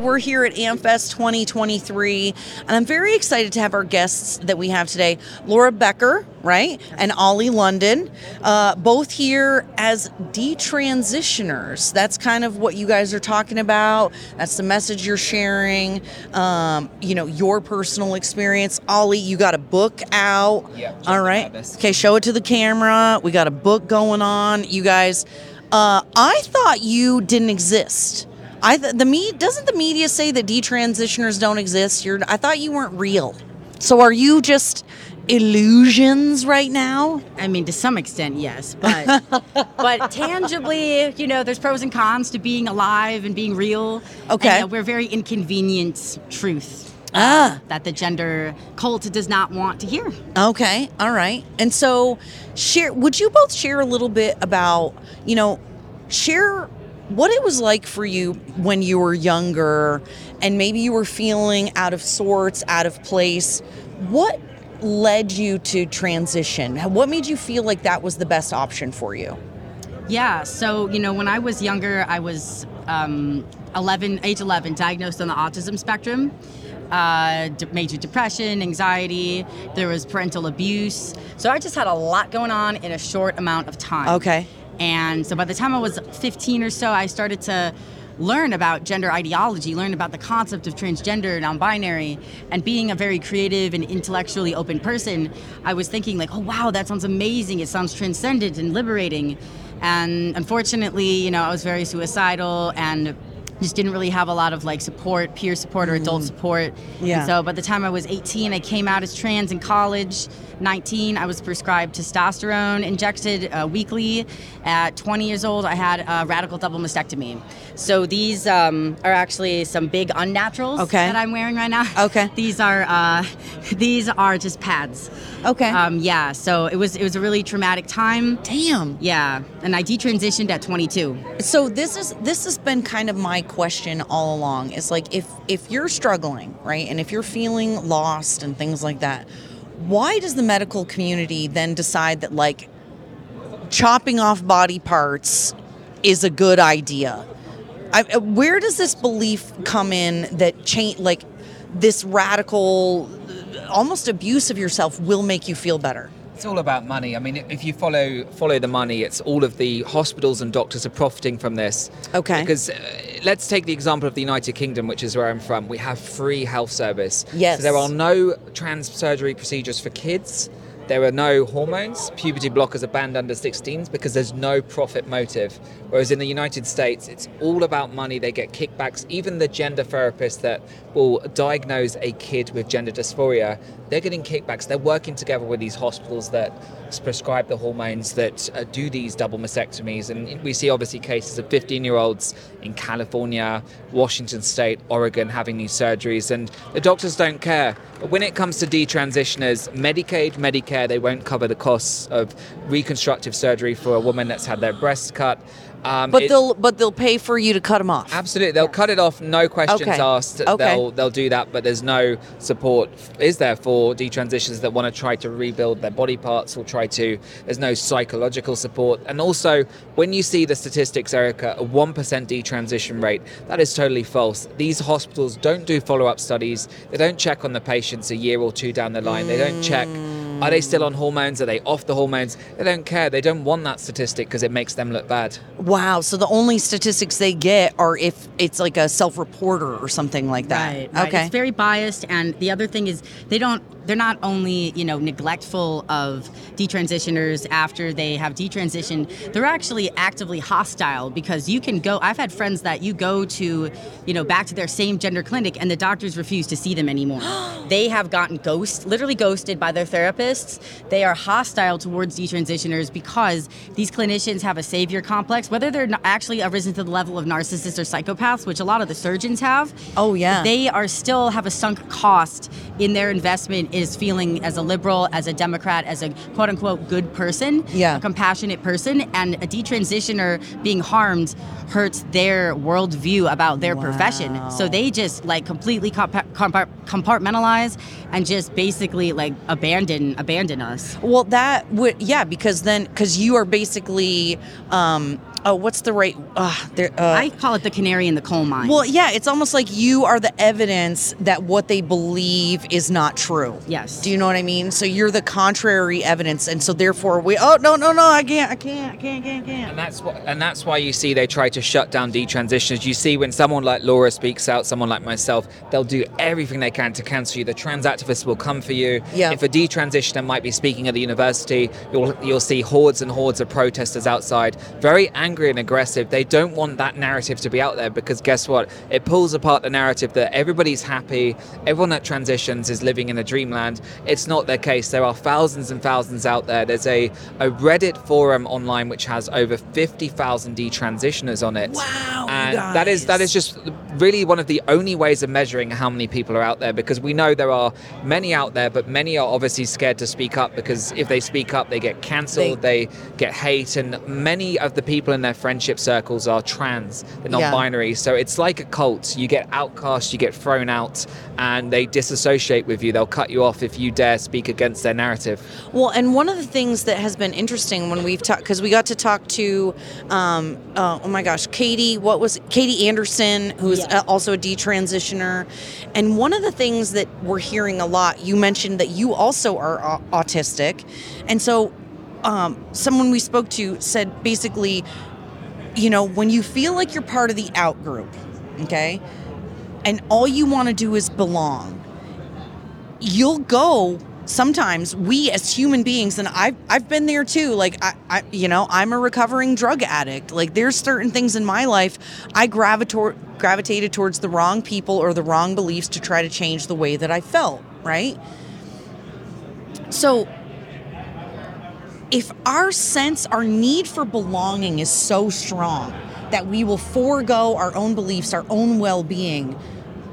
We're here at AmFest 2023, and I'm very excited to have our guests that we have today Laura Becker, right? And Oli London, uh, both here as detransitioners. That's kind of what you guys are talking about. That's the message you're sharing, um, you know, your personal experience. Ollie, you got a book out. Yeah, All right. Okay, show it to the camera. We got a book going on. You guys, uh, I thought you didn't exist. I th- the me doesn't the media say that detransitioners don't exist? You're I thought you weren't real. So are you just illusions right now? I mean, to some extent, yes, but but tangibly, you know, there's pros and cons to being alive and being real. Okay. and, uh, we're very inconvenient truth. uh, Ah. that the gender cult does not want to hear. Okay, all right. And so share would you both share a little bit about, you know, share what it was like for you when you were younger and maybe you were feeling out of sorts, out of place. What led you to transition? What made you feel like that was the best option for you? Yeah. So you know, when I was younger, I was um, 11, age 11, diagnosed on the autism spectrum. Uh, d- major depression, anxiety. There was parental abuse. So I just had a lot going on in a short amount of time. Okay. And so by the time I was 15 or so, I started to learn about gender ideology, learn about the concept of transgender, non-binary, and being a very creative and intellectually open person, I was thinking like, oh wow, that sounds amazing. It sounds transcendent and liberating. And unfortunately, you know, I was very suicidal and just didn't really have a lot of like support, peer support or adult support. Yeah. And so by the time I was 18, I came out as trans in college. 19, I was prescribed testosterone injected uh, weekly. At 20 years old, I had a radical double mastectomy. So these um, are actually some big unnaturals Okay. that I'm wearing right now. Okay. These are uh, these are just pads. Okay. Um, yeah. So it was it was a really traumatic time. Damn. Yeah, and I detransitioned at 22. So this is this has been kind of my question all along. Is like if if you're struggling, right? And if you're feeling lost and things like that, why does the medical community then decide that like chopping off body parts is a good idea? I, uh, where does this belief come in that change like this radical uh, almost abuse of yourself will make you feel better? It's all about money. I mean, if you follow follow the money, it's all of the hospitals and doctors are profiting from this. Okay. Because uh, let's take the example of the United Kingdom, which is where I'm from. We have free health service. Yes. So there are no trans surgery procedures for kids. There are no hormones. Puberty blockers are banned under 16s because there's no profit motive. Whereas in the United States, it's all about money. They get kickbacks. Even the gender therapist that will diagnose a kid with gender dysphoria, they're getting kickbacks. They're working together with these hospitals that prescribe the hormones that uh, do these double mastectomies. And we see obviously cases of 15 year olds in California, Washington State, Oregon having these surgeries. And the doctors don't care. But when it comes to detransitioners, Medicaid, Medicare, they won't cover the costs of reconstructive surgery for a woman that's had their breasts cut. Um, But they'll but they'll pay for you to cut them off. Absolutely, they'll cut it off, no questions Okay. asked. Okay. They'll they'll do that, but there's no support. Is there for detransitions that want to try to rebuild their body parts or try to? There's no psychological support, and also when you see the statistics, Erica, a one percent detransition rate, that is totally false. These hospitals don't do follow-up studies. They don't check on the patients a year or two down the line. They don't check. Are they still on hormones? Are they off the hormones? They don't care. They don't want that statistic because it makes them look bad. Wow. So the only statistics they get are if it's like a self-reporter or something like that. Right, right. Okay. It's very biased, and the other thing is they don't. They're not only you know neglectful of detransitioners after they have detransitioned. They're actually actively hostile because you can go. I've had friends that you go to, you know, back to their same gender clinic, and the doctors refuse to see them anymore. they have gotten ghost, literally ghosted by their therapists. They are hostile towards detransitioners because these clinicians have a savior complex, whether they're actually arisen to the level of narcissists or psychopaths, which a lot of the surgeons have. Oh, yeah. They are still have a sunk cost in their investment is feeling as a liberal, as a Democrat, as a quote unquote good person, Yeah. a compassionate person, and a detransitioner being harmed hurts their worldview about their profession. So they just like completely compa- compart- compartmentalize and just basically like abandon abandon us. Well, that would yeah, because then because you are basically um, oh, what's the right? Uh, there, uh, I call it the canary in the coal mine. well, yeah, it's almost like you are the evidence that what they believe is not true. Yes. Do you know what I mean? So you're the contrary evidence, and so therefore we. Oh no no no! I can't I can't I can't can't can't. And that's what, and that's why you see they try to shut down detransitioners. You see when someone like Laura speaks out, someone like myself, they'll do everything they can to cancel you. The trans activists will come for you. Yeah. If a detransitioner might be speaking at the university, you'll you'll see hordes and hordes of protesters outside, very angry and aggressive. They don't want that narrative to be out there because guess what? It pulls apart the narrative that everybody's happy, everyone that transitions is living in a dreamland. It's not their case. There are thousands and thousands out there. There's a, a Reddit forum online which has over 50,000 detransitioners on it. Wow, And that is that is just really one of the only ways of measuring how many people are out there because we know there are many out there, but many are obviously scared to speak up because if they speak up, they get cancelled, they, get hate, and many of the people in their friendship circles are trans, they're Yeah. non-binary. So it's like a cult. You get outcast, you get thrown out, and they disassociate with you. They'll cut you off if you dare speak against their narrative. Well, and one of the things that has been interesting when we've talked, because we got to talk to, um, uh, oh my gosh, Katie, what was Katie Anderson, who's Yes. uh, also a detransitioner, and one of the things that we're hearing a lot, you mentioned that you also are au- autistic, and so um, someone we spoke to said basically, you know, when you feel like you're part of the out group, okay, and all you want to do is belong you'll go sometimes we as human beings and I've, I've been there too like I, I you know i'm a recovering drug addict. Like there's certain things in my life i gravitor- gravitated towards the wrong people or the wrong beliefs to try to change the way that i felt right so if our sense our need for belonging is so strong that we will forego our own beliefs our own well-being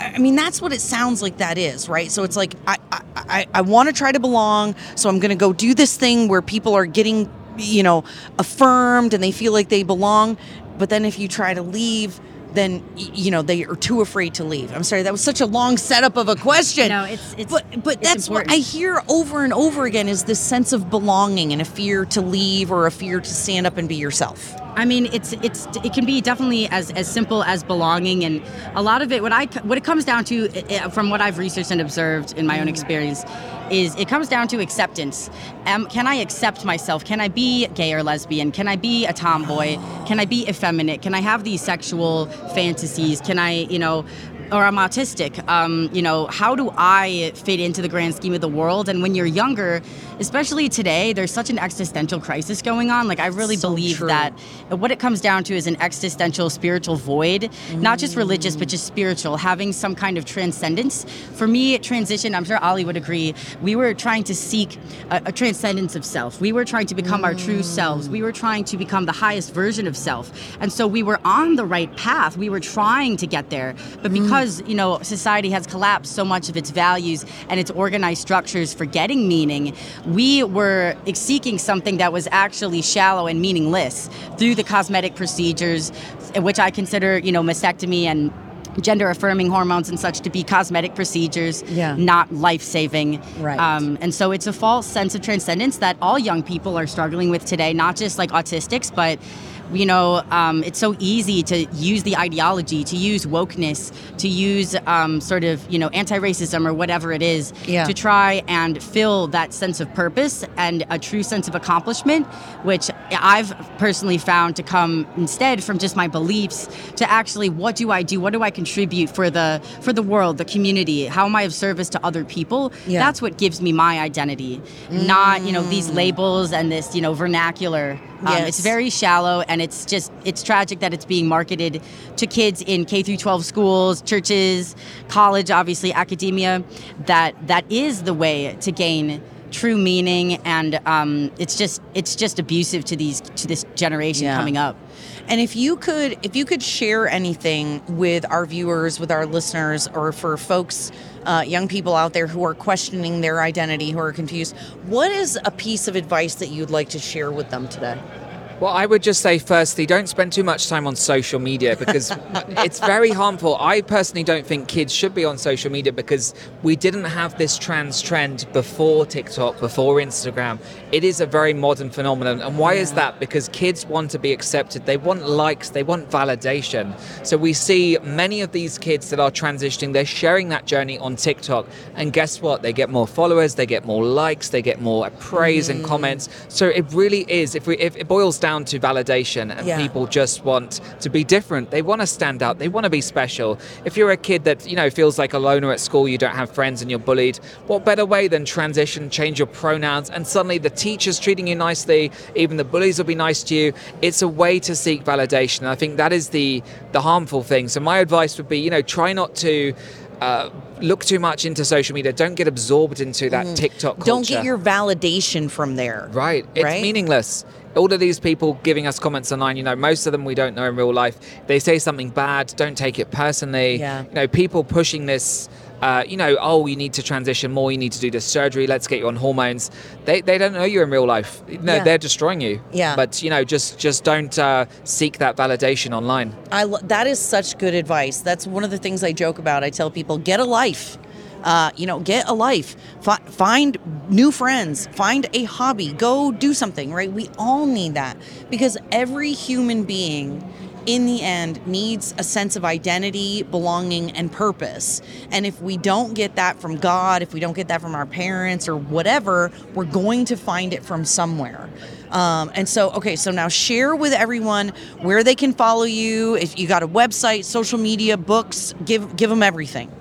I mean, that's what it sounds like that is, right? So it's like I I, I, I want to try to belong, so I'm going to go do this thing where people are getting, you know, affirmed and they feel like they belong. But then if you try to leave, then you know they are too afraid to leave. I'm sorry, that was such a long setup of a question. No, it's- it's- but but it's that's what I hear over and over again is this sense of belonging and a fear to leave or a fear to stand up and be yourself. I mean, it's it's it can be definitely as as simple as belonging, and a lot of it. What I what it comes down to, from what I've researched and observed in my own experience, is it comes down to acceptance. Um, can I accept myself? Can I be gay or lesbian? Can I be a tomboy? Can I be effeminate? Can I have these sexual fantasies? Can I, you know? Or I'm autistic. Um, you know, how do I fit into the grand scheme of the world? And when you're younger, especially today, there's such an existential crisis going on. Like I really So believe true. that what it comes down to is an existential spiritual void, not just religious, but just spiritual, having some kind of transcendence. For me, transition, I'm sure Ali would agree, we were trying to seek a, a transcendence of self. We were trying to become our true selves. We were trying to become the highest version of self. And so we were on the right path. We were trying to get there. But because, you know, society has collapsed so much of its values and its organized structures for getting meaning, we were seeking something that was actually shallow and meaningless through the cosmetic procedures, which I consider, you know, mastectomy and gender affirming hormones and such to be cosmetic procedures, Yeah. not life saving. Right. Um, and so it's a false sense of transcendence that all young people are struggling with today, not just like autistics, but you know, um, it's so easy to use the ideology, to use wokeness, to use um, sort of, you know, anti-racism or whatever it is, Yeah. to try and fill that sense of purpose and a true sense of accomplishment, which I've personally found to come instead from just my beliefs to actually what do I do? What do I contribute for the for the world, the community? How am I of service to other people? Yeah. That's what gives me my identity, not you know these labels and this you know vernacular. Um, Yes. It's very shallow, and it's just it's tragic that it's being marketed to kids in K through 12 schools, churches, college, obviously academia. That that is the way to gain true meaning, and um, it's just it's just abusive to these to this generation Yeah. coming up. And if you could, if you could share anything with our viewers, with our listeners, or for folks, uh, young people out there who are questioning their identity, who are confused, what is a piece of advice that you'd like to share with them today? Well, I would just say, firstly, don't spend too much time on social media because it's very harmful. I personally don't think kids should be on social media because we didn't have this trans trend before TikTok, before Instagram. It is a very modern phenomenon. And why is that? Because kids want to be accepted, they want likes, they want validation. So we see many of these kids that are transitioning, they're sharing that journey on TikTok. And guess what? They get more followers, they get more likes, they get more praise and mm-hmm. comments. So it really is, if, we, if it boils down to validation and Yeah. people just want to be different. They want to stand out. They want to be special. If you're a kid that, you know, feels like a loner at school, you don't have friends and you're bullied, what better way than transition, change your pronouns, and suddenly the teacher's treating you nicely, even the bullies will be nice to you. It's a way to seek validation. I think that is the the harmful thing. So my advice would be, you know, try not to uh, look too much into social media. Don't get absorbed into that TikTok culture. Don't get your validation from there. Right. It's Right? meaningless. All of these people giving us comments online, you know, most of them we don't know in real life. They say something bad, don't take it personally. Yeah. You know, people pushing this, uh, you know, oh, you need to transition more, you need to do this surgery, let's get you on hormones. They, they don't know you in real life. No, Yeah. they're destroying you. Yeah. But, you know, just just don't uh, seek that validation online. I lo- that is such good advice. That's one of the things I joke about. I tell people get a life. Uh, you know, get a life. Fi- find new friends. Find a hobby. Go do something. Right? We all need that because every human being. In the end, needs a sense of identity, belonging, and purpose. And if we don't get that from God, if we don't get that from our parents or whatever, we're going to find it from somewhere. Um, and so, okay, so now share with everyone where they can follow you. If you got a website, social media, books, give give them everything.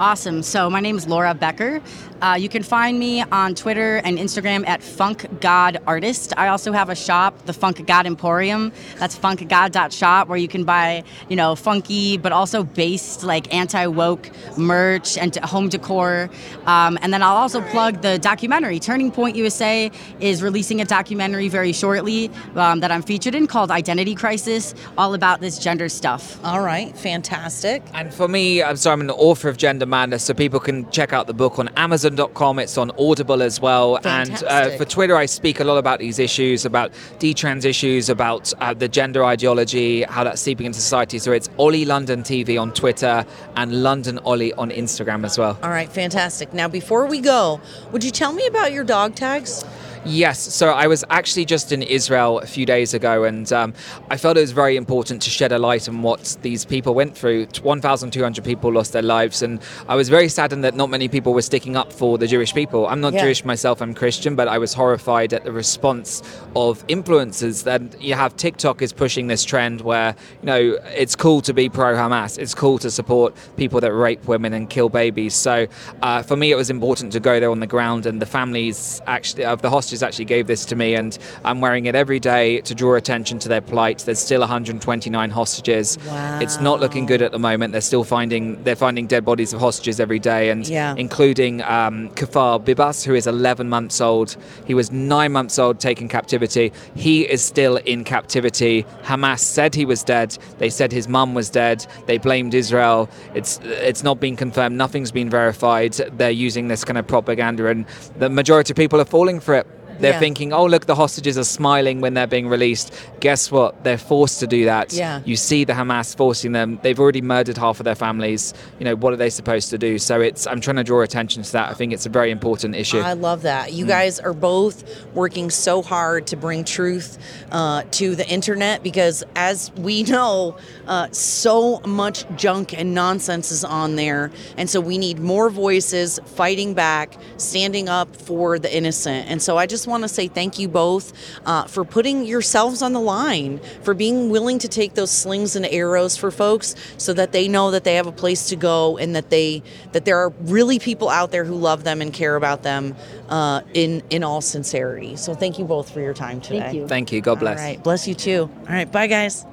Awesome. So my name is Laura Becker. Uh, you can find me on Twitter and Instagram at Funk God Artist. I also have a shop, the Funk God Emporium. That's funkgod.shop, where you can buy, you know, funky but also based like anti-woke merch and home decor. Um, and then I'll also plug the documentary. Turning Point USA is releasing a documentary very shortly um, that I'm featured in called Identity Crisis, all about this gender stuff. All right, fantastic. And for me, I'm sorry, I'm an author of Gender Madness, so people can check out the book on Amazon.com. It's on Audible as well. And uh, for Twitter, I speak a lot about these issues, about detrans issues, about uh, the gender ideology, how that's seeping into society. So it's Oli London TV on Twitter and London Oli on Instagram as well. All right, fantastic. Now, before we go, would you tell me about your dog tags? Yes, so I was actually just in Israel a few days ago, and um, I felt it was very important to shed a light on what these people went through. 1,200 people lost their lives, and I was very saddened that not many people were sticking up for the Jewish people. I'm not Yeah. Jewish myself, I'm Christian, but I was horrified at the response of influencers. That you have TikTok is pushing this trend where, you know, it's cool to be pro Hamas, it's cool to support people that rape women and kill babies. So uh, for me, it was important to go there on the ground, and the families actually of the hostages actually gave this to me, and I'm wearing it every day to draw attention to their plight. There's still 129 hostages. It's not looking good at the moment. They're still finding they're finding dead bodies of hostages every day, and Yeah. including um, Kfir Bibas, who is 11 months old. He was nine months old taken captivity. He is still in captivity. Hamas said he was dead. They said his mum was dead. They blamed Israel. It's it's not been confirmed. Nothing's been verified. They're using this kind of propaganda, and the majority of people are falling for it. They're Yeah. thinking, oh, look, the hostages are smiling when they're being released. Guess what? They're forced to do that. Yeah. You see the Hamas forcing them. They've already murdered half of their families. You know, what are they supposed to do? So it's, I'm trying to draw attention to that. I think it's a very important issue. I love that. You guys are both working so hard to bring truth uh, to the internet because, as we know, uh, so much junk and nonsense is on there. And so we need more voices fighting back, standing up for the innocent. And so I just want to say thank you both uh, for putting yourselves on the line, for being willing to take those slings and arrows for folks so that they know that they have a place to go and that they that there are really people out there who love them and care about them uh, in in all sincerity. So thank you both for your time today. Thank you. Thank you. God bless. All right, bless you too. All right, bye guys.